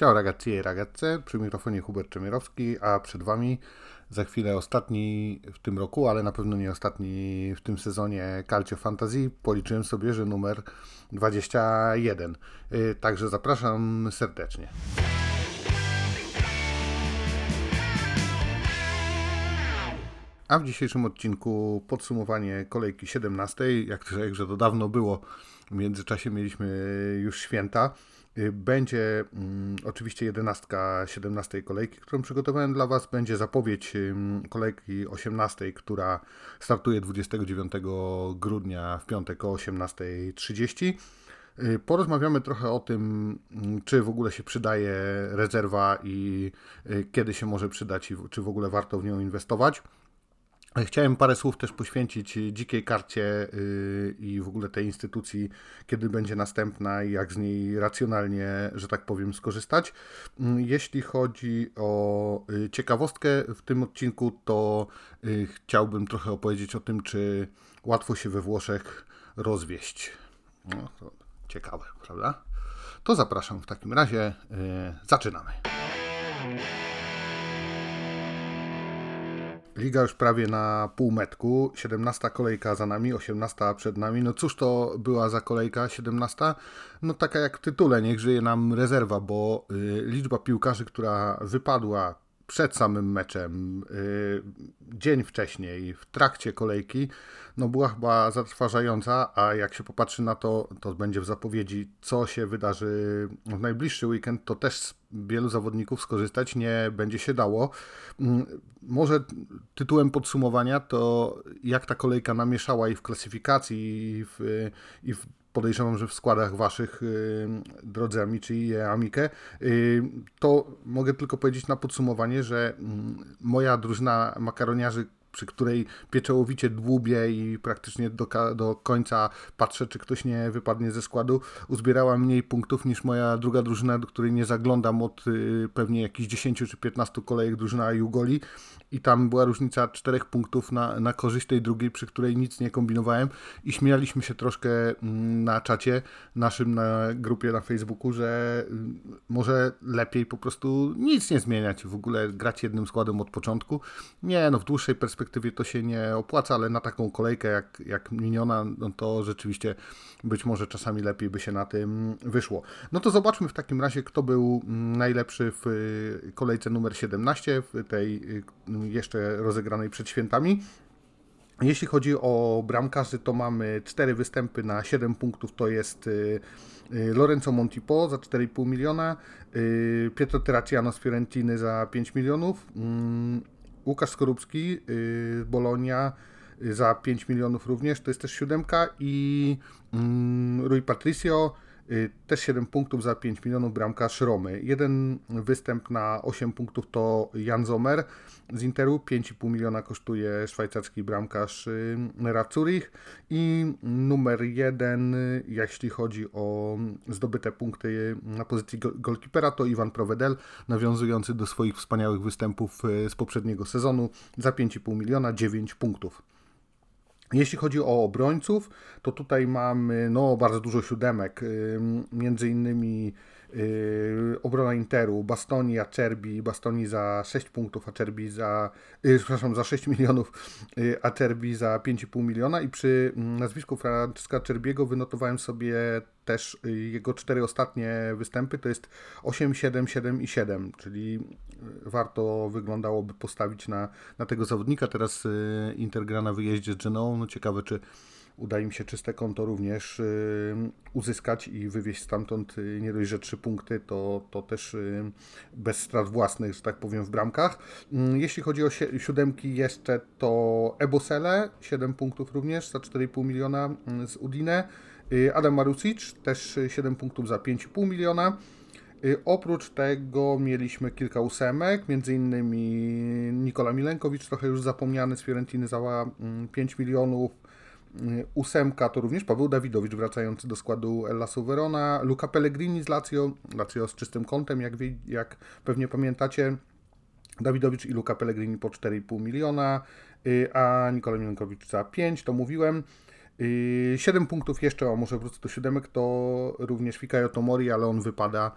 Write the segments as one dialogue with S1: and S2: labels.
S1: Ciao ragazzi e ragazze, przy mikrofonie Hubert Czemierowski, a przed Wami za chwilę ostatni w tym roku, ale na pewno nie ostatni w tym sezonie Calcio Fantasy. Policzyłem sobie, że numer 21. Y, także zapraszam serdecznie. A w dzisiejszym odcinku podsumowanie kolejki 17. Jak to, że dawno było, w międzyczasie mieliśmy już święta. Y, będzie mm, oczywiście jedenastka 17 kolejki, którą przygotowałem dla Was. Będzie zapowiedź kolejki 18, która startuje 29 grudnia w piątek o 18.30. Y, porozmawiamy trochę o tym, mm, czy w ogóle się przydaje rezerwa i y, kiedy się może przydać i czy w ogóle warto w nią inwestować. Chciałem parę słów też poświęcić dzikiej karcie y, i w ogóle tej instytucji, kiedy będzie następna i jak z niej racjonalnie, że tak powiem, skorzystać. Mm, jeśli chodzi o y, ciekawostkę w tym odcinku, to y, chciałbym trochę opowiedzieć o tym, czy łatwo się we Włoszech rozwieść. No, to ciekawe, prawda? To zapraszam w takim razie. Zaczynamy. Liga już prawie na półmetku, 17 kolejka za nami, 18 przed nami. No cóż to była za kolejka 17? No taka jak w tytule, niech żyje nam rezerwa, bo y, liczba piłkarzy, która wypadła przed samym meczem, y, dzień wcześniej, w trakcie kolejki, no była chyba zatrważająca, a jak się popatrzy na to, to będzie w zapowiedzi, co się wydarzy w najbliższy weekend, to też wielu zawodników skorzystać nie będzie się dało. Mm, może tytułem podsumowania to jak ta kolejka namieszała i w klasyfikacji, i w, i w podejrzewam, że w składach waszych, y, drodzy Amici i Amikę, y, to mogę tylko powiedzieć na podsumowanie, że mm, moja drużyna makaroniarzy przy której pieczołowicie dłubię i praktycznie do, do końca patrzę, czy ktoś nie wypadnie ze składu, uzbierała mniej punktów niż moja druga drużyna, do której nie zaglądam od y, pewnie jakichś 10 czy 15 kolejek drużyna Jugoli i tam była różnica 4 punktów na, na korzyść tej drugiej, przy której nic nie kombinowałem i śmialiśmy się troszkę mm, na czacie naszym na grupie na Facebooku, że mm, może lepiej po prostu nic nie zmieniać, w ogóle grać jednym składem od początku. Nie, no w dłuższej perspektywie to się nie opłaca, ale na taką kolejkę jak, jak miniona, no to rzeczywiście być może czasami lepiej by się na tym wyszło. No to zobaczmy w takim razie, kto był najlepszy w y, kolejce numer 17, w tej y, jeszcze rozegranej przed świętami. Jeśli chodzi o bramkarzy, to mamy cztery występy na 7 punktów, to jest y, Lorenzo Montipo za 4,5 miliona, Pietro Terraciano z Fiorentiny za 5 milionów, mm, Łukasz Skorupski z Bolonia za 5 milionów również, to jest też siódemka i mm, Rui Patricio y, też 7 punktów za 5 milionów bramkarz Romy. Jeden występ na 8 punktów to Jan Zomer z Interu, 5,5 miliona kosztuje szwajcarski bramkarz y, Nera Zurich i numer 1, jeśli chodzi o zdobyte punkty na pozycji golkipera, to Iwan Provedel, nawiązujący do swoich wspaniałych występów y, z poprzedniego sezonu za 5,5 miliona, 9 punktów. Jeśli chodzi o obrońców, to tutaj mamy no, bardzo dużo siódemek, między innymi Yy, obrona Interu, Bastoni, Acerbi, Bastoni za 6 punktów, Acerbi za, yy, przepraszam, za 6 milionów, yy, Acerbi za 5,5 miliona. I przy mm, nazwisku Francesca Acerbiego wynotowałem sobie też yy, jego cztery ostatnie występy, to jest 8, 7, 7 i 7, czyli yy, warto wyglądałoby postawić na, na tego zawodnika. Teraz Inter gra na wyjeździe z Genoą, no ciekawe czy uda im się czyste konto również y, uzyskać i wywieźć stamtąd y, nie dość, że trzy punkty, to, to też y, bez strat własnych, że tak powiem, w bramkach. Mm, jeśli chodzi o siódemki jeszcze, to Ebosele, 7 punktów również za 4,5 miliona mm, z Udine. Adam Marusic, też 7 punktów za 5,5 miliona. Oprócz tego mieliśmy kilka ósemek, między innymi Nikola Milenkowicz, trochę już zapomniany z Fiorentiny za 5 mm, milionów, Ósemka to również Paweł Dawidowicz wracający do składu Ellasu Verona, Luca Pellegrini z Lazio, Lazio z czystym kątem, jak, wie, jak pewnie pamiętacie. Dawidowicz i Luca Pellegrini po 4,5 miliona, y, a Nikola Milenkowicz za 5, to mówiłem. 7 punktów jeszcze, a może wrócę do siódemek, to również Fikayo Tomori, ale on wypada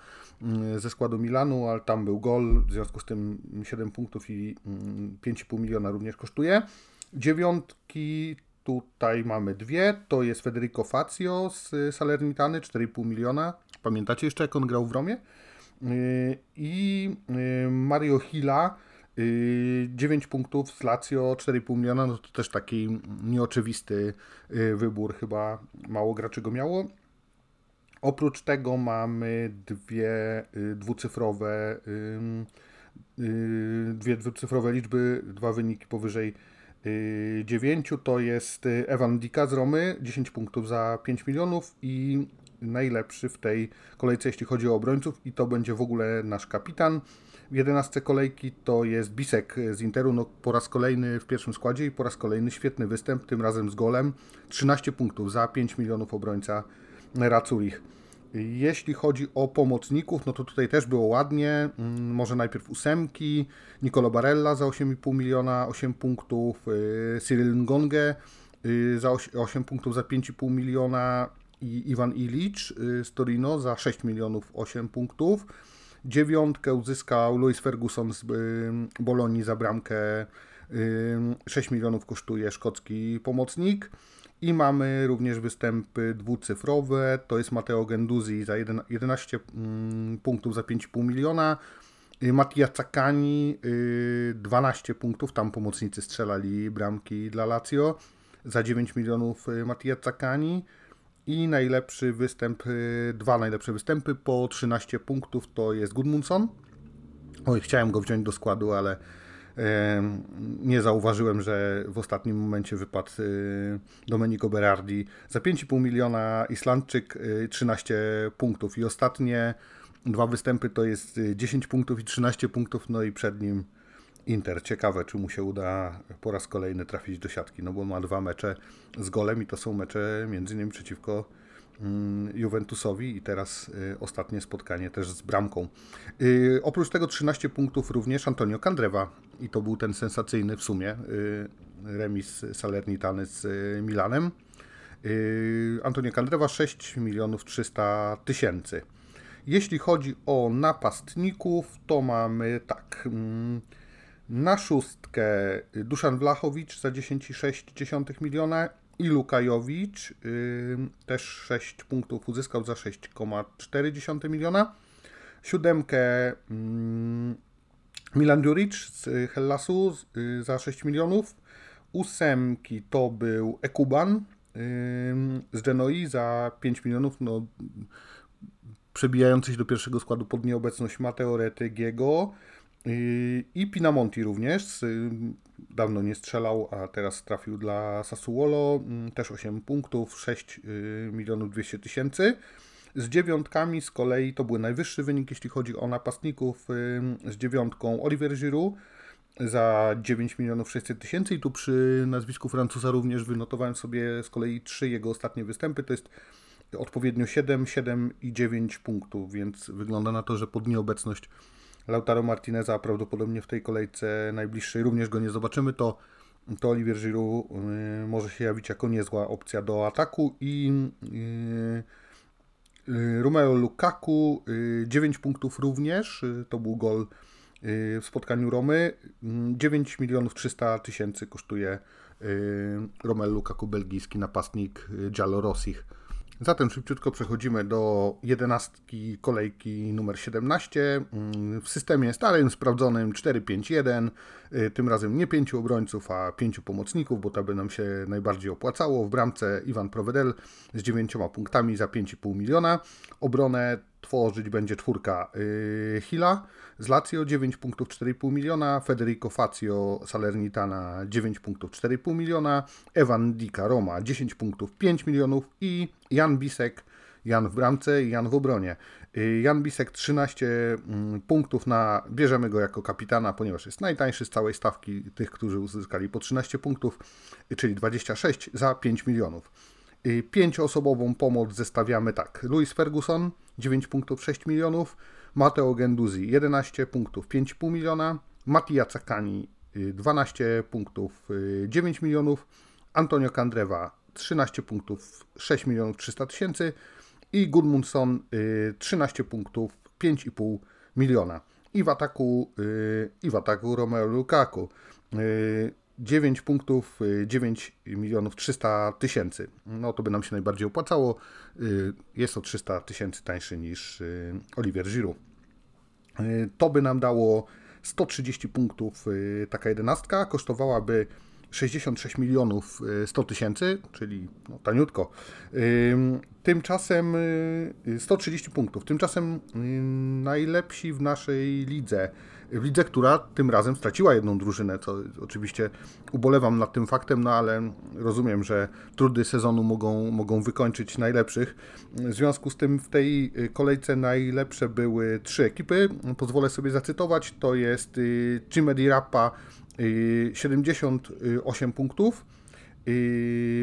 S1: ze składu Milanu, ale tam był gol, w związku z tym 7 punktów i 5,5 mm, miliona również kosztuje. Dziewiątki tutaj mamy dwie, to jest Federico Fazio z Salernitany, 4,5 miliona. Pamiętacie jeszcze, jak on grał w Romie? Y, I y, Mario Hilla, 9 punktów z Lazio, 4,5 miliona, no to też taki nieoczywisty y, wybór, chyba mało graczy go miało. Oprócz tego mamy dwie dwucyfrowe, dwie dwucyfrowe liczby, dwa wyniki powyżej 9. To jest Evan Dika z Romy, 10 punktów za 5 milionów i najlepszy w tej kolejce, jeśli chodzi o obrońców i to będzie w ogóle nasz kapitan. W 11 kolejki to jest Bisek z Interu, no po raz kolejny w pierwszym składzie i po raz kolejny świetny występ, tym razem z golem. 13 punktów za 5 milionów obrońca Racurich. Jeśli chodzi o pomocników, no to tutaj też było ładnie. Mm, może najpierw ósemki. Nicolo Barella za 8,5 miliona, 8 punktów. Y, Cyril Ngonge y, za 8 punktów za 5,5 miliona i Iwan Ilic y, z Torino za 6 milionów 8 punktów. Dziewiątkę uzyskał Louis Ferguson z Bolonii za bramkę 6 y, milionów kosztuje szkocki pomocnik. I mamy również występy dwucyfrowe. To jest Matteo Genduzi za 11 mm, punktów za 5,5 miliona. Mattia Cakani 12 twów. Tam pomocnicy strzelali bramki dla Lazio za 9 milionów Mattia Cakani. I najlepszy występ, y, dwa najlepsze występy po 13 punktów to jest Gudmundsson. Oj, chciałem go wziąć do składu, ale nie zauważyłem, że w ostatnim momencie wypadł y, Domenico Berardi. Za 5,5 miliona Islandczyk 13 y, punktów i ostatnie dwa występy to jest 10 punktów i 13 punktów, no i przed nim Inter. Ciekawe, czy mu się uda po raz kolejny trafić do siatki, no bo ma dwa mecze z golem i to są mecze między innymi przeciwko mm, Juventusowi i teraz y, ostatnie spotkanie też z bramką. Y, oprócz tego 13 punktów również Antonio Candreva i to był ten sensacyjny w sumie y, remis Salernitany z y, Milanem. Y, Antonio Candreva 6 milionów 300 tysięcy. Jeśli chodzi o napastników, to mamy tak... Mm, na szóstkę Duszan Wlachowicz za 10,6 miliona i Lukajowicz też 6 punktów uzyskał za 6,4 miliona. Siódemkę yy, Milan Djuric z Hellasu yy, za 6 milionów. Ósemki to był Ekuban yy, z Genoi za 5 milionów. No, przebijający się do pierwszego składu pod nieobecność Mateo Retegiego. I Pinamonti również, dawno nie strzelał, a teraz trafił dla Sassuolo, mm, też 8 punktów, 6 y, milionów 200 tysięcy. Z dziewiątkami z kolei to był najwyższy wynik, jeśli chodzi o napastników, z dziewiątką Oliver Giroud za 9 milionów 600 tysięcy i tu przy nazwisku Francuza również wynotowałem sobie z kolei trzy jego ostatnie występy, to jest odpowiednio 7, 7 i 9 punktów, więc wygląda na to, że pod nieobecność Lautaro Martineza, prawdopodobnie w tej kolejce najbliższej również go nie zobaczymy, to, to Olivier Giroud y, może się jawić jako niezła opcja do ataku i y, y, Romeo Lukaku 9 punktów również, to był gol w spotkaniu Romy. 9 milionów 300 tysięcy kosztuje Romelu Lukaku, belgijski napastnik Giallo Rossich. Zatem szybciutko przechodzimy do jedenastki kolejki numer 17. Mm, w systemie starym, sprawdzonym 4-5-1. Y, tym razem nie pięciu obrońców, a pięciu pomocników, bo to by nam się najbardziej opłacało. W bramce Iwan Provedel z dziewięcioma punktami za 5,5 miliona. Obronę tworzyć będzie czwórka yy, Hila z Lazio 9 punktów 4,5 miliona, Federico Fazio Salernitana 9 punktów 4,5 miliona, Evan Dika Roma 10 punktów 5 milionów i Jan Bisek, Jan w bramce i Jan w obronie. Yy, Jan Bisek 13 mm, punktów na, bierzemy go jako kapitana, ponieważ jest najtańszy z całej stawki tych, którzy uzyskali po 13 punktów, czyli 26 za 5 milionów. Yy, pięcioosobową pomoc zestawiamy tak. Louis Ferguson 9 punktów 6 milionów, Matteo Genduzi 11 punktów 5,5 miliona, Mattia Cakani 12 punktów 9 milionów, Antonio Candreva 13 punktów 6 milionów 300 tysięcy. I Gudmundsson 13 punktów 5,5 miliona. I w ataku, i w ataku Romeo Lukaku 9 punktów, 9 milionów 300 tysięcy. No to by nam się najbardziej opłacało. Jest to 300 tysięcy tańszy niż Olivier Giroud. To by nam dało 130 punktów taka jedenastka, kosztowałaby 66 milionów 100 tysięcy, czyli no, taniutko. Tymczasem 130 punktów. Tymczasem najlepsi w naszej lidze w lidze, która tym razem straciła jedną drużynę, co oczywiście ubolewam nad tym faktem, no ale rozumiem, że trudy sezonu mogą, mogą wykończyć najlepszych. W związku z tym w tej kolejce najlepsze były trzy ekipy. Pozwolę sobie zacytować, to jest Cimedi Rappa 78 punktów,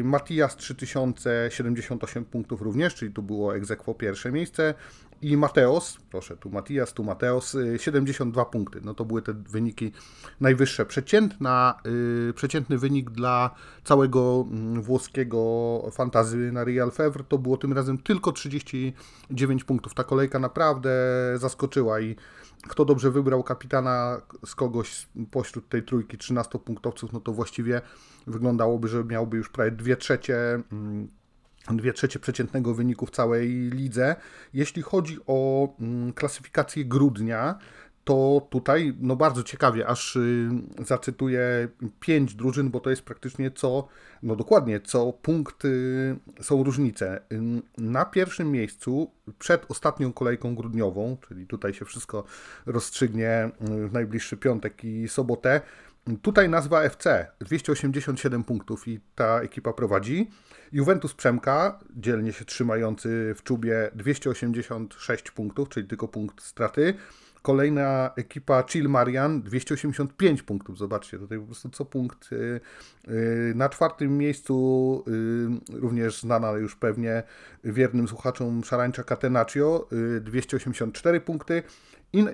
S1: Matias 3078 punktów również, czyli tu było egzekwo pierwsze miejsce i Mateos, proszę, tu Matias, tu Mateos, 72 punkty. No to były te wyniki najwyższe. Przeciętna, yy, przeciętny wynik dla całego mm, włoskiego fantazy na Real Fevre to było tym razem tylko 39 punktów. Ta kolejka naprawdę zaskoczyła i kto dobrze wybrał kapitana z kogoś pośród tej trójki 13 punktowców, no to właściwie wyglądałoby, że miałby już prawie 2 trzecie mm, dwie trzecie przeciętnego wyniku w całej lidze. Jeśli chodzi o mm, klasyfikację grudnia, to tutaj no bardzo ciekawie, aż y, zacytuję pięć drużyn, bo to jest praktycznie co, no dokładnie, co punkt y, są różnice. Na pierwszym miejscu przed ostatnią kolejką grudniową, czyli tutaj się wszystko rozstrzygnie y, w najbliższy piątek i sobotę, tutaj nazwa FC, 287 punktów i ta ekipa prowadzi. Juventus Przemka, dzielnie się trzymający w czubie 286 punktów, czyli tylko punkt straty. Kolejna ekipa Chill Marian 285 punktów. Zobaczcie, tutaj po prostu co punkt. Y, y, na czwartym miejscu y, również znana już pewnie wiernym słuchaczom szarańcza Catenaccio 284 punkty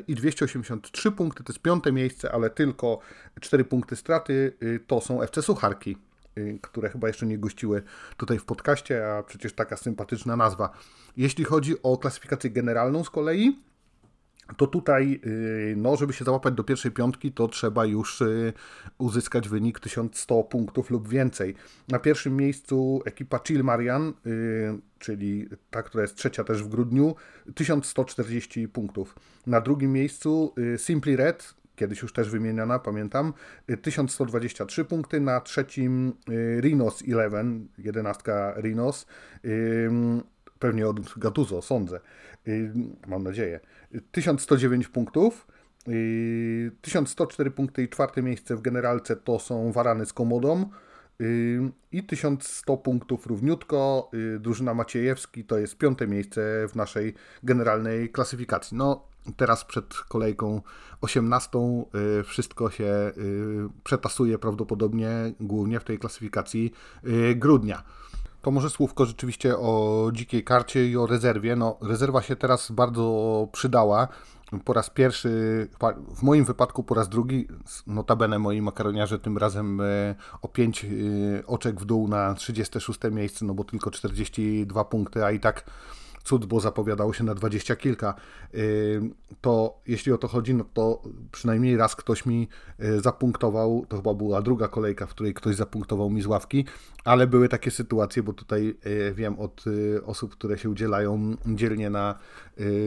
S1: i 283 punkty to jest piąte miejsce, ale tylko 4 punkty straty to są FC Sucharki. Y, które chyba jeszcze nie gościły tutaj w podcaście, a przecież taka sympatyczna nazwa. Jeśli chodzi o klasyfikację generalną z kolei, to tutaj, y, no, żeby się załapać do pierwszej piątki, to trzeba już y, uzyskać wynik 1100 punktów lub więcej. Na pierwszym miejscu ekipa Chill Marian, czyli ta, która jest trzecia też w grudniu, 1140 punktów. Na drugim miejscu Simply Red, kiedyś już też wymieniona, pamiętam. 1123 punkty, na trzecim y, Rhinos 11, jedenastka Rhinos, pewnie od Gatuzo, sądzę, mam nadzieję. 1109 punktów, 1104 punkty i czwarte miejsce w generalce to są Warany z Komodą, i 1100 punktów równiutko. Y, drużyna Maciejewski to jest piąte miejsce w naszej generalnej klasyfikacji. No, teraz przed kolejką 18 y, wszystko się y, przetasuje prawdopodobnie głównie w tej klasyfikacji grudnia. To może słówko rzeczywiście o dzikiej karcie i o rezerwie. No, rezerwa się teraz bardzo przydała po raz pierwszy, w moim wypadku po raz drugi, notabene moi makaroniarze tym razem o 5 e, oczek w dół na 36 miejsce, no bo tylko 42 punkty, a i tak cud, bo zapowiadało się na dwadzieścia kilka, y, to jeśli o to chodzi, no to przynajmniej raz ktoś mi y, zapunktował, to chyba była druga kolejka, w której ktoś zapunktował mi z ławki, ale były takie sytuacje, bo tutaj y, wiem od osób, które się udzielają dzielnie na,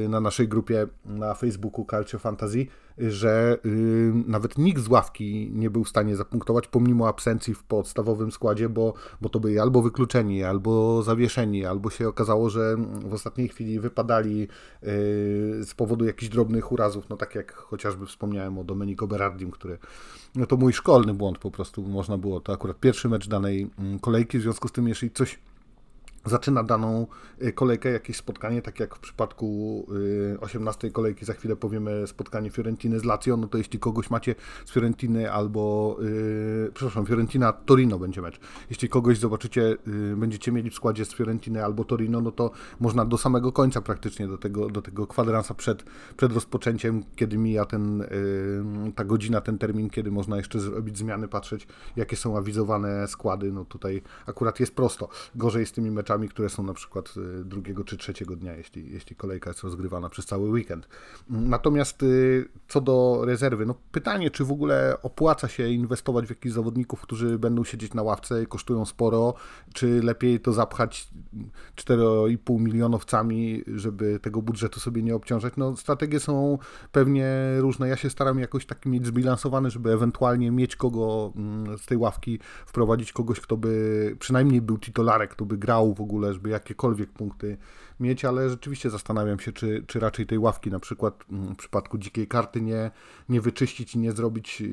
S1: na naszej grupie na Facebooku Calcio Fantasy, że y, nawet nikt z ławki nie był w stanie zapunktować pomimo absencji w podstawowym składzie, bo, bo to byli albo wykluczeni, albo zawieszeni, albo się okazało, że w ostatniej chwili wypadali y, z powodu jakichś drobnych urazów, no tak jak chociażby wspomniałem o Domenico Berardim, który no to mój szkolny błąd po prostu, można było, to akurat pierwszy mecz danej mm, kolejki, w związku z tym jeśli coś zaczyna daną y, kolejkę, jakieś spotkanie, tak jak w przypadku 18 y, kolejki, za chwilę powiemy spotkanie Fiorentiny z Lazio, no to jeśli kogoś macie z Fiorentiny albo, yy, przepraszam, Fiorentina Torino będzie mecz. Jeśli kogoś zobaczycie, yy, będziecie mieli w składzie z Fiorentiny albo Torino, no to można do samego końca praktycznie, do tego, do tego kwadransa przed, przed rozpoczęciem, kiedy mija ten, yy, ta godzina, ten termin, kiedy można jeszcze zrobić zmiany, patrzeć jakie są awizowane składy, no tutaj akurat jest prosto. Gorzej z tymi meczami meczami, które są na przykład y, drugiego czy trzeciego dnia, jeśli, jeśli kolejka jest rozgrywana przez cały weekend. Natomiast y, co do rezerwy, no pytanie, czy w ogóle opłaca się inwestować w jakichś zawodników, którzy będą siedzieć na ławce kosztują sporo, czy lepiej to zapchać 4,5 milionowcami, żeby tego budżetu sobie nie obciążać. No strategie są pewnie różne. Ja się staram jakoś taki mieć zbilansowany, żeby ewentualnie mieć kogo mm, z tej ławki wprowadzić kogoś, kto by przynajmniej był titularek, kto by grał w ogóle, żeby jakiekolwiek punkty mieć, ale rzeczywiście zastanawiam się, czy, czy raczej tej ławki na przykład mm, w przypadku dzikiej karty nie, nie wyczyścić i nie zrobić yy,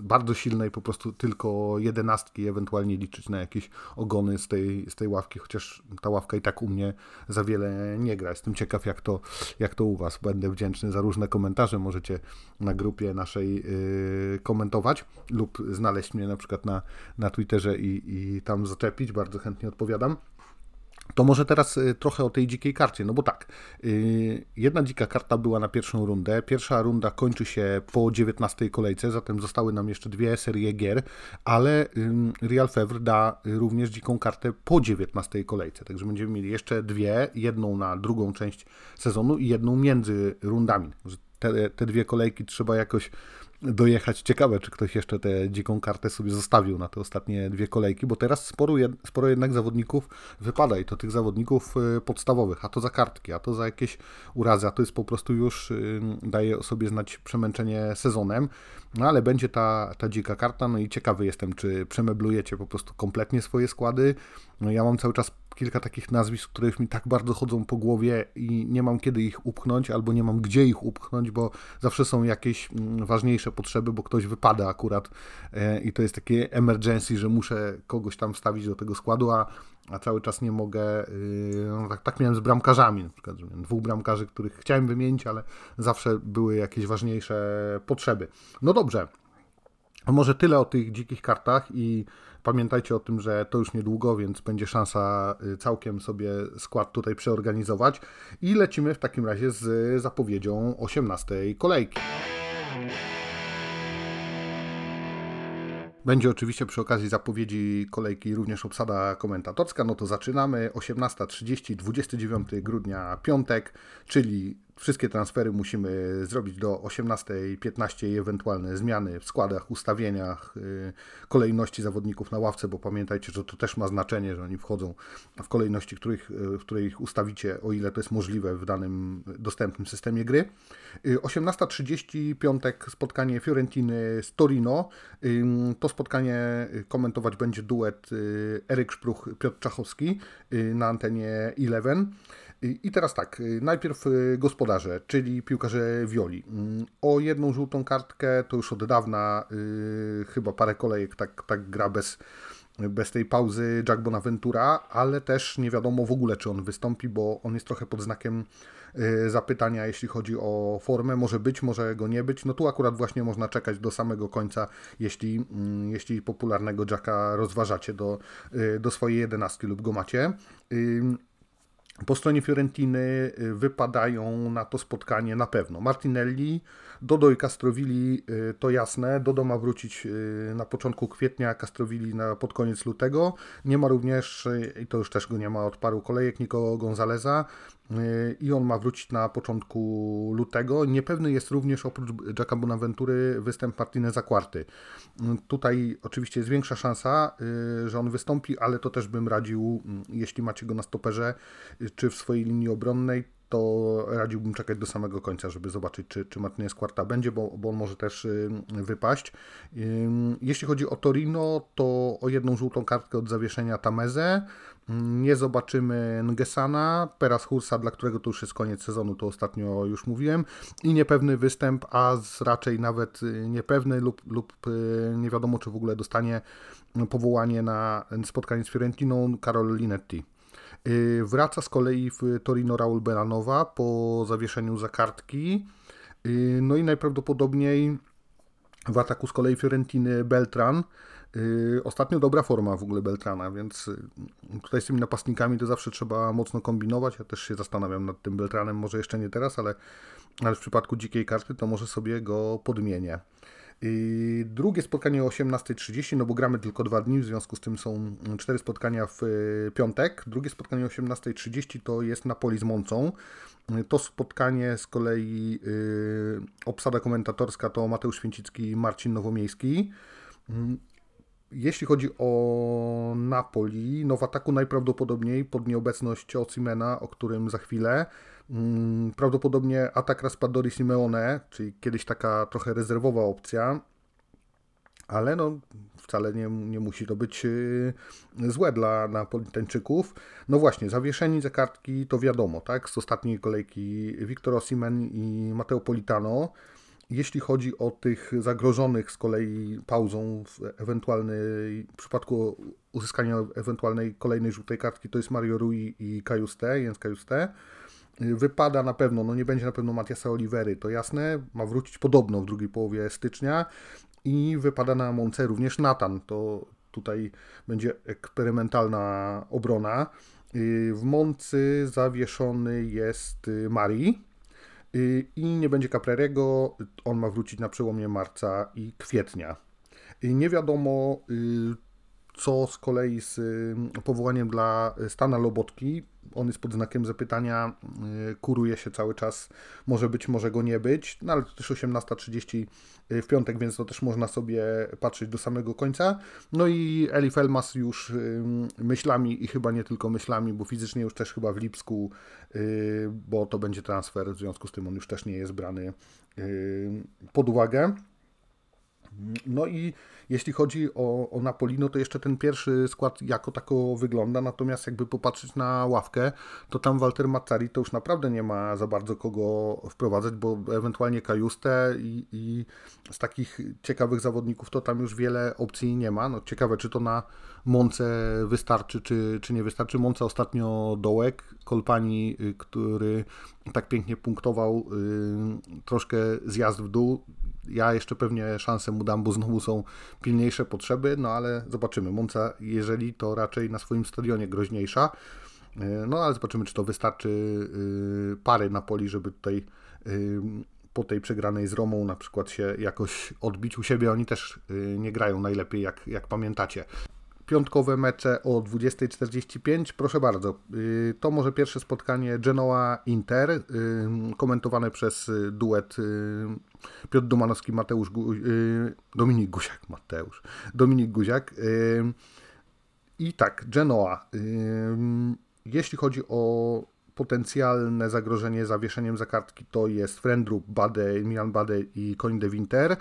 S1: bardzo silnej, po prostu tylko jedenastki, ewentualnie liczyć na jakieś ogony z tej, z tej ławki, chociaż ta ławka i tak u mnie za wiele nie gra. Jestem ciekaw, jak to, jak to u Was. Będę wdzięczny za różne komentarze. Możecie na grupie naszej yy, komentować lub znaleźć mnie na przykład na, na Twitterze i, i tam zaczepić. Bardzo chętnie odpowiadam. To może teraz y, trochę o tej dzikiej karcie, no bo tak, y, jedna dzika karta była na pierwszą rundę, pierwsza runda kończy się po 19 kolejce, zatem zostały nam jeszcze dwie serie gier, ale Real Fevre da również dziką kartę po 19 kolejce, także będziemy mieli jeszcze dwie, jedną na drugą część sezonu i jedną między rundami. Te, te dwie kolejki trzeba jakoś dojechać. Ciekawe, czy ktoś jeszcze tę dziką kartę sobie zostawił na te ostatnie dwie kolejki, bo teraz sporo, sporo jednak zawodników wypada i to tych zawodników y, podstawowych, a to za kartki, a to za jakieś urazy, a to jest po prostu już y, daje sobie znać przemęczenie sezonem, no ale będzie ta, ta dzika karta, no i ciekawy jestem, czy przemeblujecie po prostu kompletnie swoje składy. No ja mam cały czas kilka takich nazwisk, które już mi tak bardzo chodzą po głowie i nie mam kiedy ich upchnąć, albo nie mam gdzie ich upchnąć, bo zawsze są jakieś mm, ważniejsze potrzeby, bo ktoś wypada akurat e, i to jest takie emergency, że muszę kogoś tam wstawić do tego składu, a, a cały czas nie mogę. Y, no tak, tak miałem z bramkarzami, na przykład, dwóch bramkarzy, których chciałem wymienić, ale zawsze były jakieś ważniejsze potrzeby. No dobrze. Może tyle o tych dzikich kartach i Pamiętajcie o tym, że to już niedługo, więc będzie szansa y, całkiem sobie skład tutaj przeorganizować. I lecimy w takim razie z zapowiedzią 18 kolejki. Będzie oczywiście przy okazji zapowiedzi kolejki również obsada komentatorska. No to zaczynamy. 18.30, 29 grudnia, piątek, czyli Wszystkie transfery musimy zrobić do 18.15 i ewentualne zmiany w składach, ustawieniach, y, kolejności zawodników na ławce, bo pamiętajcie, że to też ma znaczenie, że oni wchodzą w kolejności, których, y, w której ich ustawicie, o ile to jest możliwe w danym dostępnym systemie gry. 18.30 y, piątek spotkanie Fiorentiny z Torino. To spotkanie komentować będzie duet Eryk Szpruch, Piotr Czachowski na antenie Eleven. I teraz tak, y, najpierw y, gospodarze, czyli piłkarze Violi. Mm, o jedną żółtą kartkę to już od dawna, yy, chyba parę kolejek tak, tak gra bez, bez tej pauzy Jack Bonaventura, ale też nie wiadomo w ogóle, czy on wystąpi, bo on jest trochę pod znakiem zapytania, jeśli chodzi o formę. Może być, może go nie być. No tu akurat właśnie można czekać do samego końca, jeśli, yy, jeśli popularnego Jacka rozważacie do, do swojej jedenastki lub go macie. Po stronie Fiorentiny y, wypadają na to spotkanie na pewno Martinelli, Dodo i Castrovilli y, to jasne. Dodo ma wrócić y, na początku kwietnia, Castrovilli na, pod koniec lutego. Nie ma również, i to już też go nie ma od paru kolejek, Nico Gonzaleza i on ma wrócić na początku lutego. Niepewny jest również oprócz Jacka Bonaventury występ Martineza Quarty. Tutaj oczywiście jest większa szansa, y, że on wystąpi, ale to też bym radził, jeśli macie go na stoperze y, czy w swojej linii obronnej, to radziłbym czekać do samego końca, żeby zobaczyć, czy, czy Martinez Quarta będzie, bo, bo on może też y, wypaść. Jeśli chodzi o Torino, to o jedną żółtą kartkę od zawieszenia Tameze. Nie zobaczymy Ngesana, Peras Hursa, dla którego to już jest koniec sezonu, to ostatnio już mówiłem. I niepewny występ, a raczej nawet niepewny lub, lub y, nie wiadomo, czy w ogóle dostanie powołanie na spotkanie z Fiorentiną Karol Linetti. Y, wraca z kolei w Torino Raul Belanowa po zawieszeniu za kartki. Y, no i najprawdopodobniej w ataku z kolei Fiorentiny Beltran. Ostatnio dobra forma w ogóle Beltrana, więc tutaj z tymi napastnikami to zawsze trzeba mocno kombinować. Ja też się zastanawiam nad tym Beltranem, może jeszcze nie teraz, ale, ale w przypadku dzikiej karty to może sobie go podmienię. Drugie spotkanie o 18.30, no bo gramy tylko dwa dni, w związku z tym są cztery spotkania w e, piątek. Drugie spotkanie o 18.30 to jest Napoli z Moncą. To spotkanie z kolei yy, obsada komentatorska to Mateusz Święcicki i Marcin Nowomiejski. Jeśli chodzi o Napoli, no w ataku najprawdopodobniej pod nieobecność Ocimena, o którym za chwilę, prawdopodobnie atak Raspadori Simeone, czyli kiedyś taka trochę rezerwowa opcja, ale no wcale nie, nie musi to być y, złe dla Napolitańczyków. No właśnie, zawieszeni za kartki to wiadomo, tak? Z ostatniej kolejki Victor Osimen i Matteo Politano. Jeśli chodzi o tych zagrożonych z kolei pauzą w ewentualnej w przypadku uzyskania ewentualnej kolejnej żółtej kartki, to jest Mario Rui i Kajuste, Jens Kajuste. Wypada na pewno, no nie będzie na pewno Matiasa Olivery, to jasne, ma wrócić podobno w drugiej połowie stycznia i wypada na Monce również Natan, to tutaj będzie eksperymentalna obrona. Y, w Moncy zawieszony jest y, Mari y, i nie będzie Caprerego, on ma wrócić na przełomie marca i kwietnia. Nie wiadomo, co z kolei z powołaniem dla Stana Lobotki on jest pod znakiem zapytania, y, kuruje się cały czas, może być, może go nie być, no ale to też 18.30 y, w piątek, więc to też można sobie patrzeć do samego końca. No i Eli Felmas już y, myślami i chyba nie tylko myślami, bo fizycznie już też chyba w Lipsku, bo to będzie transfer, w związku z tym on już też nie jest brany pod uwagę. No i jeśli chodzi o, o Napolino, to jeszcze ten pierwszy skład jako tako wygląda, natomiast jakby popatrzeć na ławkę, to tam Walter Mazzari to już naprawdę nie ma za bardzo kogo wprowadzać, bo ewentualnie Kajuste i, i z takich ciekawych zawodników to tam już wiele opcji nie ma. No ciekawe, czy to na Monce wystarczy, czy, czy nie wystarczy. Monce ostatnio dołek, Kolpani, y, który tak pięknie punktował, y, troszkę zjazd w dół, ja jeszcze pewnie szansę mu dam, bo znowu są pilniejsze potrzeby, no ale zobaczymy. Monca, jeżeli to raczej na swoim stadionie groźniejsza, e, no ale zobaczymy, czy to wystarczy pary na poli, żeby tutaj po tej przegranej z Romą na przykład się jakoś odbić u siebie. Oni też nie grają najlepiej, jak, jak pamiętacie piątkowe mecze o 20.45. Proszę bardzo, y, to może pierwsze spotkanie Genoa-Inter, y, komentowane przez y, duet Piotr Domanowski, Mateusz Gu Dominik Guziak, Mateusz, Dominik Guziak. I tak, Genoa. Jeśli chodzi o potencjalne zagrożenie zawieszeniem za kartki, to jest Frendrup, Bade, Milan Bade i Coin de Winter.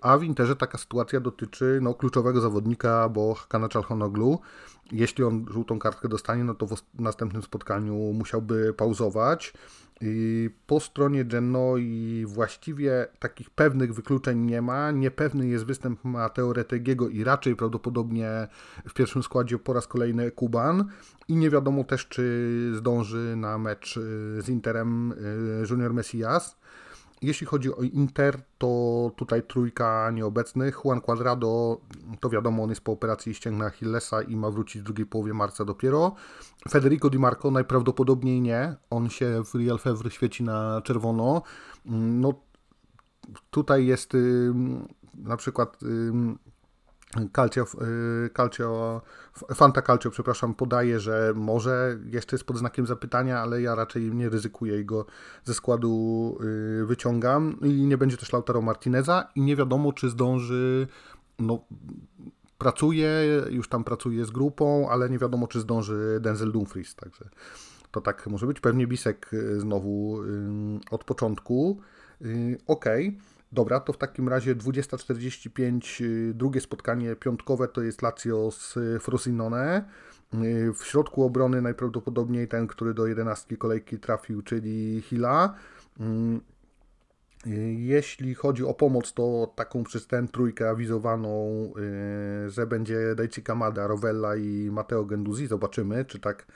S1: A w Interze taka sytuacja dotyczy no, kluczowego zawodnika, bo Hakana Chalhonoglu. Jeśli on żółtą kartkę dostanie, no to w następnym spotkaniu musiałby pauzować. I po stronie i właściwie takich pewnych wykluczeń nie ma. Niepewny jest występ Mateo Retegiego i raczej prawdopodobnie w pierwszym składzie po raz kolejny Kuban. I nie wiadomo też, czy zdąży na mecz z Interem y, Junior Messias. Jeśli chodzi o Inter, to tutaj trójka nieobecnych. Juan Cuadrado, to wiadomo, on jest po operacji ścięgna Achillesa i ma wrócić w drugiej połowie marca dopiero. Federico Di Marco najprawdopodobniej nie. On się w Real Fevre świeci na czerwono. No, tutaj jest na przykład Calcio, y, Calcio, Fanta Calcio, przepraszam, podaje, że może jeszcze jest pod znakiem zapytania, ale ja raczej nie ryzykuję i go ze składu y, wyciągam. I nie będzie też Lautaro Martineza i nie wiadomo, czy zdąży, no pracuje, już tam pracuje z grupą, ale nie wiadomo, czy zdąży Denzel Dumfries, także to tak może być. Pewnie Bisek y, znowu od początku. Okej. Okay. Dobra, to w takim razie 20.45, y, drugie spotkanie piątkowe to jest Lazio z Frosinone. Y, w środku obrony najprawdopodobniej ten, który do 11 kolejki trafił, czyli Hila. Y, jeśli chodzi o pomoc, to taką przez ten trójkę awizowaną, że będzie Daichi Kamada, Rovella i Matteo Genduzi. Zobaczymy, czy tak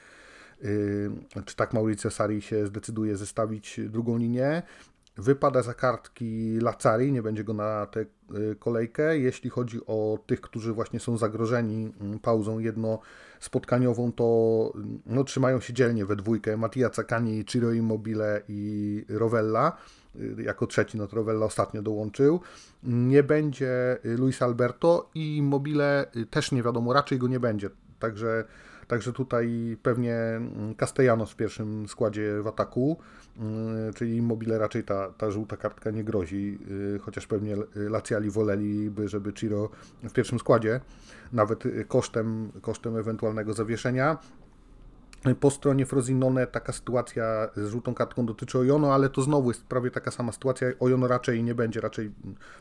S1: czy tak Mauricio Sari się zdecyduje zestawić drugą linię. Wypada za kartki Lacari, nie będzie go na tę kolejkę. Jeśli chodzi o tych, którzy właśnie są zagrożeni mm, pauzą jedno spotkaniową, to no, trzymają się dzielnie we dwójkę. Mattia Cakani, Ciro Immobile i Rovella. Y, jako trzeci, no to Rovella ostatnio dołączył. Nie będzie Luis Alberto i Immobile y, też nie wiadomo, raczej go nie będzie. Także Także tutaj pewnie mm, Castellanos w pierwszym składzie w ataku, mm, czyli Immobile raczej ta, ta żółta kartka nie grozi, y, chociaż pewnie Laciali woleliby, żeby Ciro w pierwszym składzie, nawet kosztem, kosztem ewentualnego zawieszenia. Po stronie Frozinone taka sytuacja z żółtą kartką dotyczy Ojono, ale to znowu jest prawie taka sama sytuacja. Ojono raczej nie będzie, raczej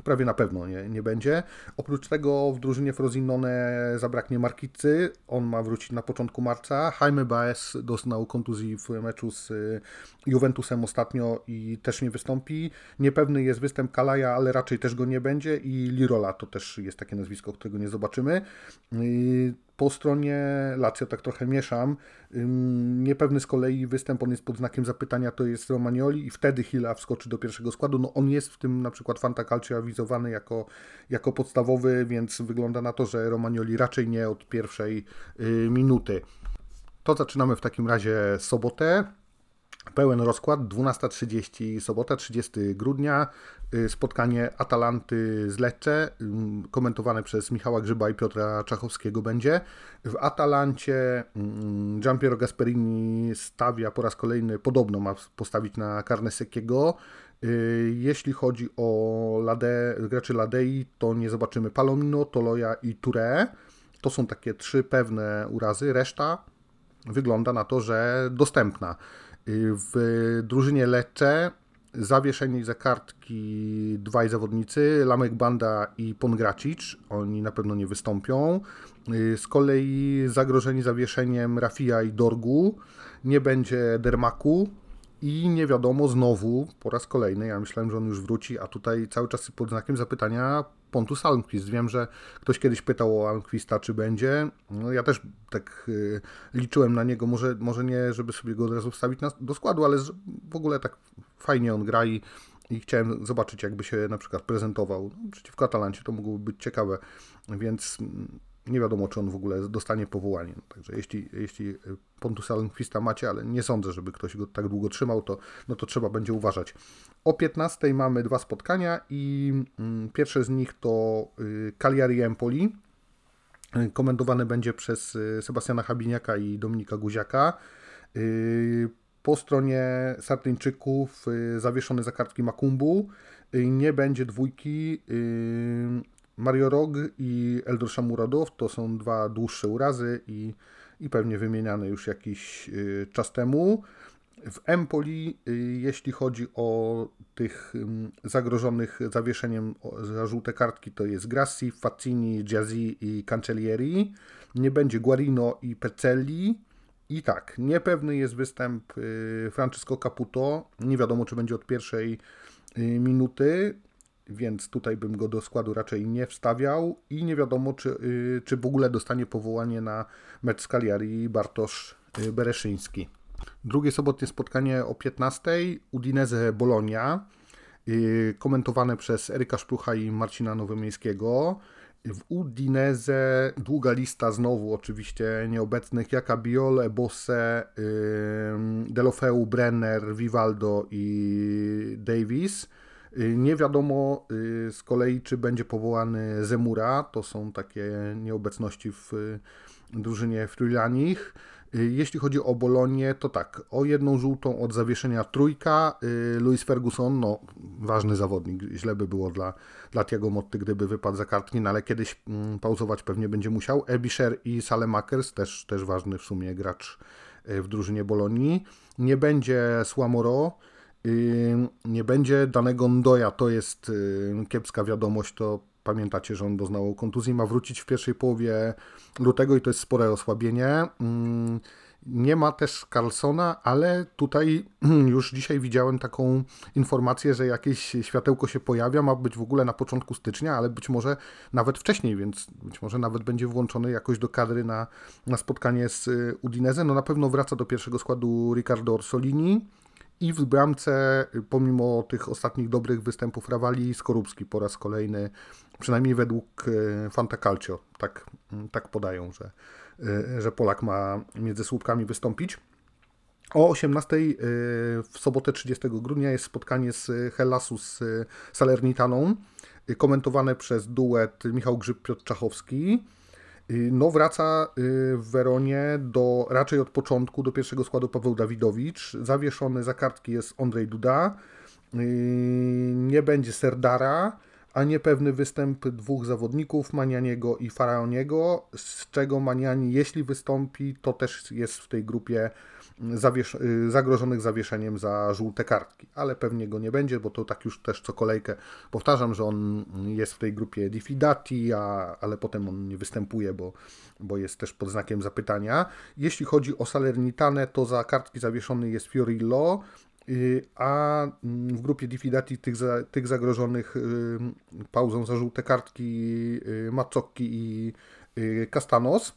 S1: prawie na pewno nie, nie będzie. Oprócz tego w drużynie Frozinone zabraknie Markicy, on ma wrócić na początku marca. Jaime Baez doznał kontuzji w meczu z y, Juventusem ostatnio i też nie wystąpi. Niepewny jest występ Kalaja, ale raczej też go nie będzie i Lirola to też jest takie nazwisko, którego nie zobaczymy. Po stronie Lazio tak trochę mieszam. Niepewny z kolei występ, on jest pod znakiem zapytania, to jest Romagnoli i wtedy Hila wskoczy do pierwszego składu. No on jest w tym na przykład Fanta Calcio awizowany jako, jako podstawowy, więc wygląda na to, że Romagnoli raczej nie od pierwszej y, minuty. To zaczynamy w takim razie sobotę. Pełen rozkład, 12.30 sobota, 30 grudnia, y, spotkanie Atalanty z Lecce, y, komentowane przez Michała Grzyba i Piotra Czachowskiego będzie. W Atalancie mm, Giampiero Gasperini stawia po raz kolejny, podobno ma postawić na Carnesekiego. Y, jeśli chodzi o Lade, graczy Ladei, to nie zobaczymy Palomino, Toloja i Touré. To są takie trzy pewne urazy, reszta wygląda na to, że dostępna. W drużynie Lecce zawieszeni za kartki dwaj zawodnicy, Lamek Banda i Pongracic. Oni na pewno nie wystąpią. Z kolei zagrożeni zawieszeniem Rafia i Dorgu. Nie będzie Dermaku. I nie wiadomo znowu po raz kolejny, ja myślałem, że on już wróci, a tutaj cały czas pod znakiem zapytania Pontus Almquist. Wiem, że ktoś kiedyś pytał o Almquista, czy będzie. No, ja też tak y, liczyłem na niego, może, może nie, żeby sobie go od razu wstawić na, do składu, ale w ogóle tak fajnie on gra i, i chciałem zobaczyć, jakby się na przykład prezentował. No, przeciwko Atalancie to mogłoby być ciekawe, więc nie wiadomo, czy on w ogóle dostanie powołanie. Także jeśli, jeśli Pontus Almquista macie, ale nie sądzę, żeby ktoś go tak długo trzymał, to, no to trzeba będzie uważać. O 15 mamy dwa spotkania i mm, pierwsze z nich to y, Cagliari Empoli. Komentowane będzie przez y, Sebastiana Habiniaka i Dominika Guziaka. Y, po stronie Sartyńczyków zawieszony za kartki Makumbu. Nie będzie dwójki Mario Rog i Eldor Shamuradow to są dwa dłuższe urazy i, i pewnie wymieniane już jakiś y, czas temu. W Empoli, y, jeśli chodzi o tych zagrożonych zawieszeniem za żółte kartki, to jest Grassi, Faccini, Giazzi i Cancellieri. Nie będzie Guarino i Pecelli. I tak, niepewny jest występ y, Francesco Caputo. Nie wiadomo, czy będzie od pierwszej minuty więc tutaj bym go do składu raczej nie wstawiał i nie wiadomo, czy, y, czy w ogóle dostanie powołanie na mecz z Cagliari Bartosz y, Bereszyński. Drugie sobotnie spotkanie o 15 Udinese Bolonia, y, komentowane przez Eryka Szprucha i Marcina Nowomiejskiego. W Udinese długa lista znowu oczywiście nieobecnych, Jaka Biol, Bosse, Delofeu, Brenner, Vivaldo i Davis. Y, nie wiadomo y, z kolei, czy będzie powołany Zemura. To są takie nieobecności w y, drużynie Friulanich. Jeśli chodzi o Bolonię, to tak, o jedną żółtą od zawieszenia trójka. Louis Ferguson, no ważny zawodnik, źle by było dla, dla Tiago Motty, gdyby wypadł za kartki, no ale kiedyś mm, pauzować pewnie będzie musiał. Ebisher i Salemakers, też, też ważny w sumie gracz w drużynie Bolonii. Nie będzie Słamoro, nie będzie danego Ndoja, to jest kiepska wiadomość, to pamiętacie, że on doznał kontuzji, ma wrócić w pierwszej połowie lutego i to jest spore osłabienie. Nie ma też Carlsona, ale tutaj już dzisiaj widziałem taką informację, że jakieś światełko się pojawia, ma być w ogóle na początku stycznia, ale być może nawet wcześniej, więc być może nawet będzie włączony jakoś do kadry na, na spotkanie z y, Udinese. No na pewno wraca do pierwszego składu Riccardo Orsolini i w bramce, y, pomimo tych ostatnich dobrych występów Rawali, Skorupski po raz kolejny, przynajmniej według y, Fantacalcio, tak, tak podają, że Y, że Polak ma między słupkami wystąpić. O 18 y, w sobotę 30 grudnia jest spotkanie z Hellasu z Salernitaną, komentowane przez duet Michał Grzyb-Piotr Czachowski. No wraca w Weronie do, raczej od początku do pierwszego składu Paweł Dawidowicz. Zawieszony za kartki jest Andrzej Duda. Nie będzie Serdara a niepewny występ dwóch zawodników, Manianiego i Faraoniego, z czego Maniani, jeśli wystąpi, to też jest w tej grupie y, zagrożonych zawieszeniem za żółte kartki, ale pewnie go nie będzie, bo to tak już też co kolejkę powtarzam, że on jest w tej grupie diffidati, a, ale potem on nie występuje, bo, bo jest też pod znakiem zapytania. Jeśli chodzi o Salernitane, to za kartki zawieszony jest Fiorillo, Y, a mm, w grupie Diffidati tych, za, tych zagrożonych y, pauzą za żółte kartki Mazzocchi i Castanos.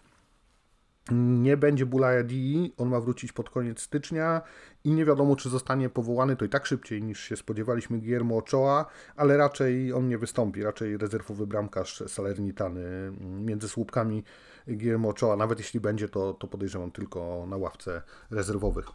S1: Nie będzie Bulaja Di, on ma wrócić pod koniec stycznia i nie wiadomo, czy zostanie powołany, to i tak szybciej niż się spodziewaliśmy Guillermo Ochoa, ale raczej on nie wystąpi, raczej rezerwowy bramkarz Salernitany między słupkami Guillermo Ochoa, nawet jeśli będzie, to, to podejrzewam tylko na ławce rezerwowych.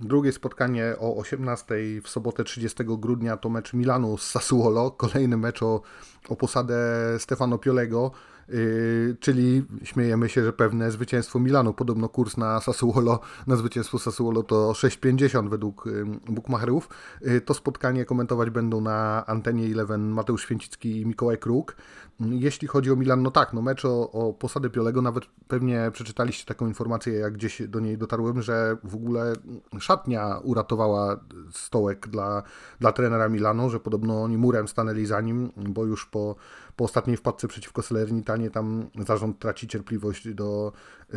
S1: Drugie spotkanie o 18 w sobotę 30 grudnia to mecz Milanu z Sassuolo, kolejny mecz o, o posadę Stefano Piolego. Yy, czyli śmiejemy się, że pewne zwycięstwo Milanu. Podobno kurs na Sassuolo, na zwycięstwo Sassuolo to 6,50 według yy, bookmacherów. Yy, to spotkanie komentować będą na antenie Eleven Mateusz Święcicki i Mikołaj Kruk. Jeśli chodzi o Milan, no tak, no mecz o, o posadę Piolego, nawet pewnie przeczytaliście taką informację, jak gdzieś do niej dotarłem, że w ogóle szatnia uratowała stołek dla, dla trenera Milanu, że podobno oni murem stanęli za nim, bo już po, po ostatniej wpadce przeciwko Salernitanie tam zarząd traci cierpliwość do,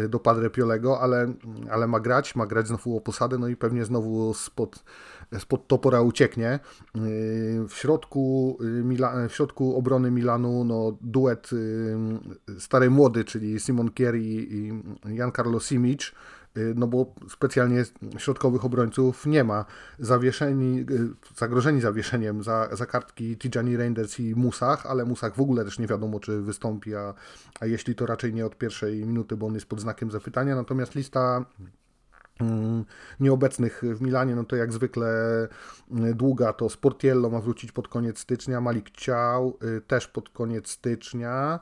S1: do Padre Piolego, ale, ale ma grać, ma grać znowu o posadę, no i pewnie znowu spod, spod topora ucieknie. W środku, Mila, w środku obrony Milanu no, duet stary młody, czyli Simon Kier i Jan Carlo Simic, no bo specjalnie środkowych obrońców nie ma. Zawieszeni, y, zagrożeni zawieszeniem za, za kartki Tijani Reinders i Musach, ale Musach w ogóle też nie wiadomo, czy wystąpi, a, a jeśli to raczej nie od pierwszej minuty, bo on jest pod znakiem zapytania. Natomiast lista mm, nieobecnych w Milanie, no to jak zwykle y, długa, to Sportiello ma wrócić pod koniec stycznia, Malik Ciał też pod koniec stycznia,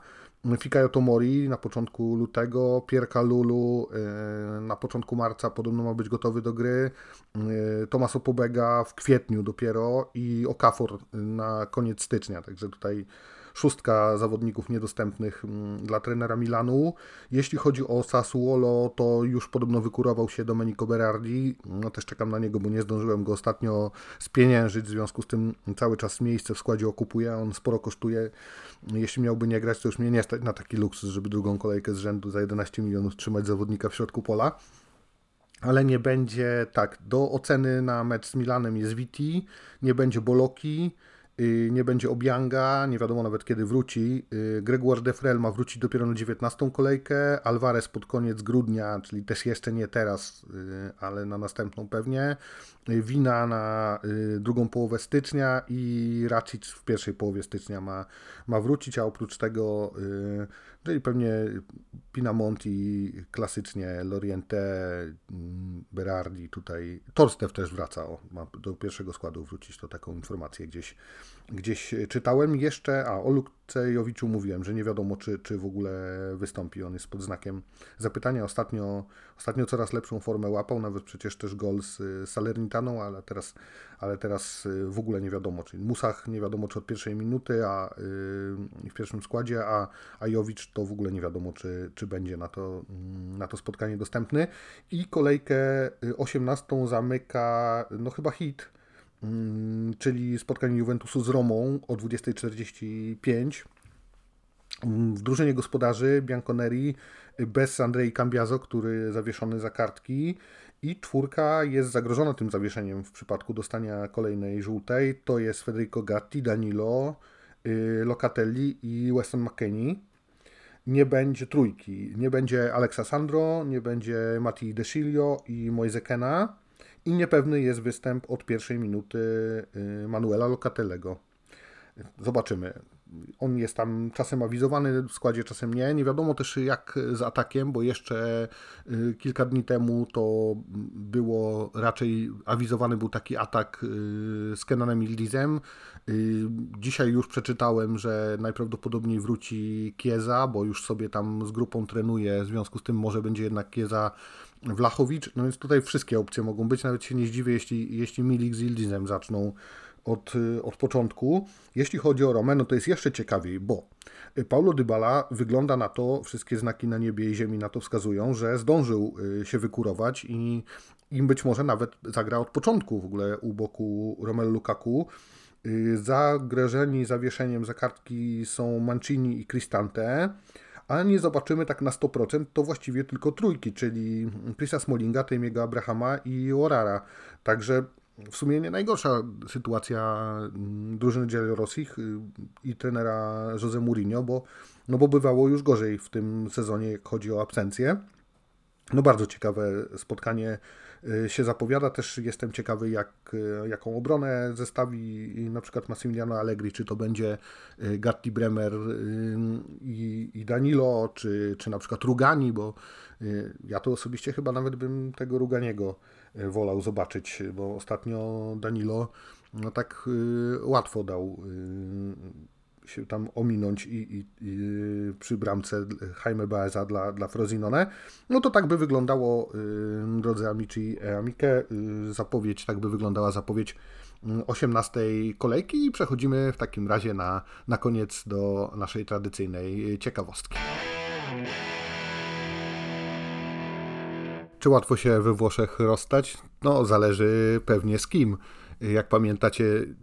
S1: Fikayo Tomori na początku lutego, Pierka Lulu e, na początku marca podobno ma być gotowy do gry, e, Tomaso Pobega w kwietniu dopiero i Okafor na koniec stycznia, także tutaj szóstka zawodników niedostępnych mm, dla trenera Milanu. Jeśli chodzi o Sassuolo, to już podobno wykurował się Domenico Berardi. No też czekam na niego, bo nie zdążyłem go ostatnio spieniężyć, w związku z tym cały czas miejsce w składzie okupuje, on sporo kosztuje. Jeśli miałby nie grać, to już mnie nie stać na taki luksus, żeby drugą kolejkę z rzędu za 11 milionów trzymać zawodnika w środku pola ale nie będzie tak. Do oceny na mecz z Milanem jest Viti, nie będzie Boloki, nie będzie Obianga, nie wiadomo nawet kiedy wróci. Y, Gregoire Defrel ma wrócić dopiero na 19 kolejkę, Alvarez pod koniec grudnia, czyli też jeszcze nie teraz, y, ale na następną pewnie. Y, Wina na drugą połowę stycznia i Racic w pierwszej połowie stycznia ma, ma wrócić, a oprócz tego Czyli pewnie Pinamonti, klasycznie Loriente, Berardi tutaj. Torstew też wraca, o, ma do pierwszego składu wrócić, to taką informację gdzieś, gdzieś czytałem. Jeszcze, a o Lukcejowiczu mówiłem, że nie wiadomo, czy, czy w ogóle wystąpi. On jest pod znakiem zapytania. Ostatnio, ostatnio coraz lepszą formę łapał, nawet przecież też gol z Salernitaną, ale teraz, ale teraz w ogóle nie wiadomo. Czyli Musach nie wiadomo, czy od pierwszej minuty, a yy, w pierwszym składzie, a, a Jowicz to w ogóle nie wiadomo, czy, czy będzie na to, mm, na to spotkanie dostępny. I kolejkę 18 y, zamyka, no chyba hit, czyli spotkanie Juventusu z Romą o 20.45. W drużynie gospodarzy Bianconeri bez Andrei Cambiazo, który zawieszony za kartki i czwórka jest zagrożona tym zawieszeniem w przypadku dostania kolejnej żółtej. To jest Federico Gatti, Danilo, y, Locatelli i Weston McKennie. Nie będzie trójki. Nie będzie Alexa Sandro, nie będzie Mati Desilio i Moise Kena. I niepewny jest występ od pierwszej minuty y, Manuela Locatellego. Zobaczymy on jest tam czasem awizowany w składzie, czasem nie. Nie wiadomo też jak z atakiem, bo jeszcze y, kilka dni temu to było raczej awizowany był taki atak y, z Kenanem Ildizem. Y, dzisiaj już przeczytałem, że najprawdopodobniej wróci Kieza, bo już sobie tam z grupą trenuje, w związku z tym może będzie jednak Kieza Wlachowicz. No więc tutaj wszystkie opcje mogą być, nawet się nie zdziwię, jeśli, jeśli Milik z Ildizem zaczną od, y, od początku. Jeśli chodzi o Romę, no to jest jeszcze ciekawiej, bo y, Paulo Dybala wygląda na to, wszystkie znaki na niebie i ziemi na to wskazują, że zdążył y, się wykurować i, i być może nawet zagra od początku w ogóle u boku Romelu Lukaku. Zagrożeni zawieszeniem za kartki są Mancini i Cristante, ale nie zobaczymy tak na 100%, to właściwie tylko trójki, czyli Chrisa Smolinga, Tejmiego Abrahama i Orara. Także w sumie nie najgorsza sytuacia mm, drużyny Rosich y, i trenera Jose Mourinho, bo, no bo bywało już gorzej w tym sezonie, jak chodzi o absencję. No bardzo ciekawe spotkanie y, się zapowiada. Też jestem ciekawy, jak, y, jaką obronę zestawi na przykład Massimiliano Allegri, czy to będzie Gatti Bremer i, i Danilo, czy, czy na przykład Rugani, bo ja to osobiście chyba nawet bym tego Ruganiego wolał zobaczyć, bo ostatnio Danilo no tak y, łatwo dał y, się tam ominąć i, i, i przy bramce Jaime Baeza dla, dla Frozinone. No to tak by wyglądało, drodzy amici e amike, zapowiedź, tak by wyglądała zapowiedź 18 kolejki i przechodzimy w takim razie na, na koniec do naszej tradycyjnej ciekawostki. Czy łatwo się we Włoszech rozstać? No, zależy pewnie z kim. Jak pamiętacie, y,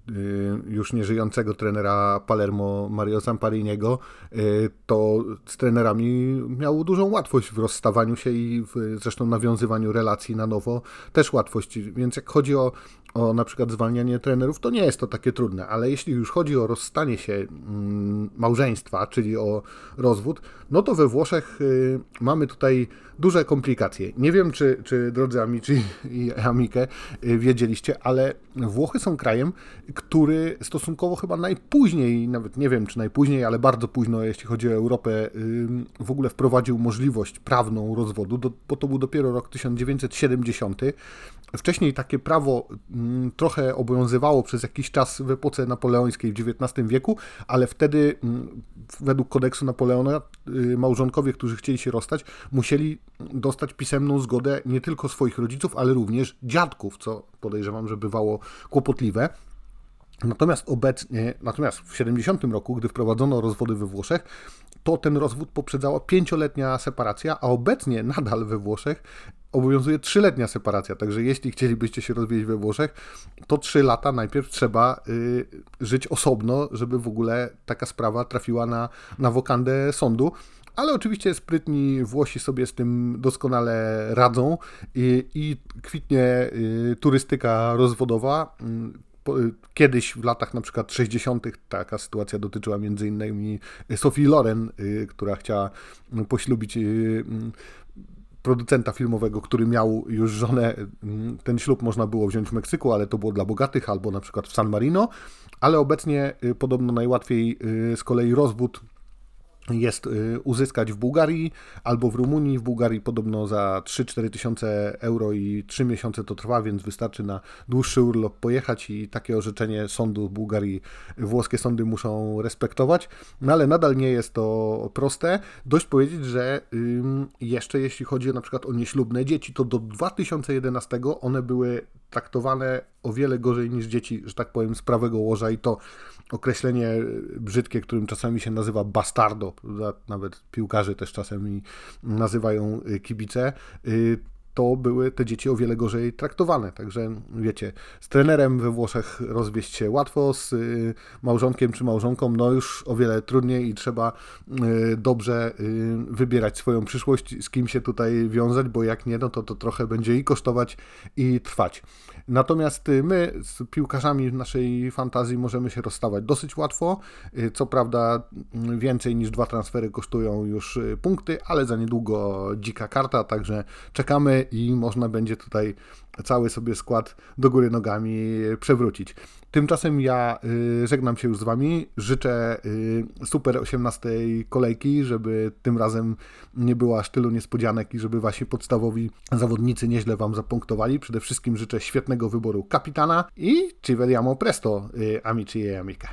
S1: już nieżyjącego trenera Palermo Mario Zampariniego, y, to z trenerami miał dużą łatwość w rozstawaniu się i w zresztą nawiązywaniu relacji na nowo też łatwość. Więc jak chodzi o o na przykład zwalnianie trenerów, to nie jest to takie trudne, ale jeśli już chodzi o rozstanie się mm, małżeństwa, czyli o rozwód, no to we Włoszech y, mamy tutaj duże komplikacje. Nie wiem, czy, czy drodzy amici i amike y, wiedzieliście, ale Włochy są krajem, który stosunkowo chyba najpóźniej, nawet nie wiem czy najpóźniej, ale bardzo późno, jeśli chodzi o Europę, y, w ogóle wprowadził możliwość prawną rozwodu, bo to był dopiero rok 1970. Wcześniej takie prawo mm, trochę obowiązywało przez jakiś czas w epoce napoleońskiej w XIX wieku, ale wtedy mm, według kodeksu Napoleona y, małżonkowie, którzy chcieli się rozstać, musieli dostać pisemną zgodę nie tylko swoich rodziców, ale również dziadków, co podejrzewam, że bywało kłopotliwe. Natomiast obecnie, natomiast w 70 roku, gdy wprowadzono rozwody we Włoszech, to ten rozwód poprzedzała pięcioletnia separacja, a obecnie nadal we Włoszech obowiązuje trzyletnia separacja. Także jeśli chcielibyście się rozwijać we Włoszech, to trzy lata najpierw trzeba y, żyć osobno, żeby w ogóle taka sprawa trafiła na, na wokandę sądu. Ale oczywiście sprytni Włosi sobie z tym doskonale radzą i, i kwitnie y, turystyka rozwodowa. Y, kiedyś w latach na przykład 60. taka sytuacja dotyczyła między innymi Sophie Loren, y, która chciała poślubić producenta filmowego, który miał już żonę. Ten ślub można było wziąć w Meksyku, ale to było dla bogatych, albo na przykład w San Marino. Ale obecnie podobno najłatwiej z kolei rozwód jest y, uzyskać w Bułgarii albo w Rumunii. W Bułgarii podobno za 3-4 tysiące euro i 3 miesiące to trwa, więc wystarczy na dłuższy urlop pojechać i takie orzeczenie sądu w Bułgarii włoskie sądy muszą respektować. No ale nadal nie jest to proste. Dość powiedzieć, że jeszcze jeśli chodzi na przykład o nieślubne dzieci, to do 2011 one były traktowane o wiele gorzej niż dzieci, że tak powiem, z prawego łoża i to określenie brzydkie, którym czasami się nazywa bastardo, nawet piłkarze też czasem nazywają y, kibice. To były te dzieci o wiele gorzej traktowane. Także wiecie, z trenerem we Włoszech rozwieść się łatwo, z y, małżonkiem czy małżonką no już o wiele trudniej i trzeba y, dobrze y, wybierać swoją przyszłość, z kim się tutaj wiązać, bo jak nie, no to to trochę będzie i kosztować i trwać. Natomiast my z piłkarzami w naszej fantazji możemy się rozstawać dosyć łatwo. Co prawda więcej niż dwa transfery kosztują już punkty, ale za niedługo dzika karta, także czekamy i można będzie tutaj cały sobie skład do góry nogami przewrócić. Tymczasem ja y, żegnam się już z Wami. Życzę y, super 18 kolejki, żeby tym razem nie było aż tylu niespodzianek i żeby Wasi podstawowi zawodnicy nieźle Wam zapunktowali. Przede wszystkim życzę świetnego wyboru kapitana i ci vediamo presto, y, amici e amiche.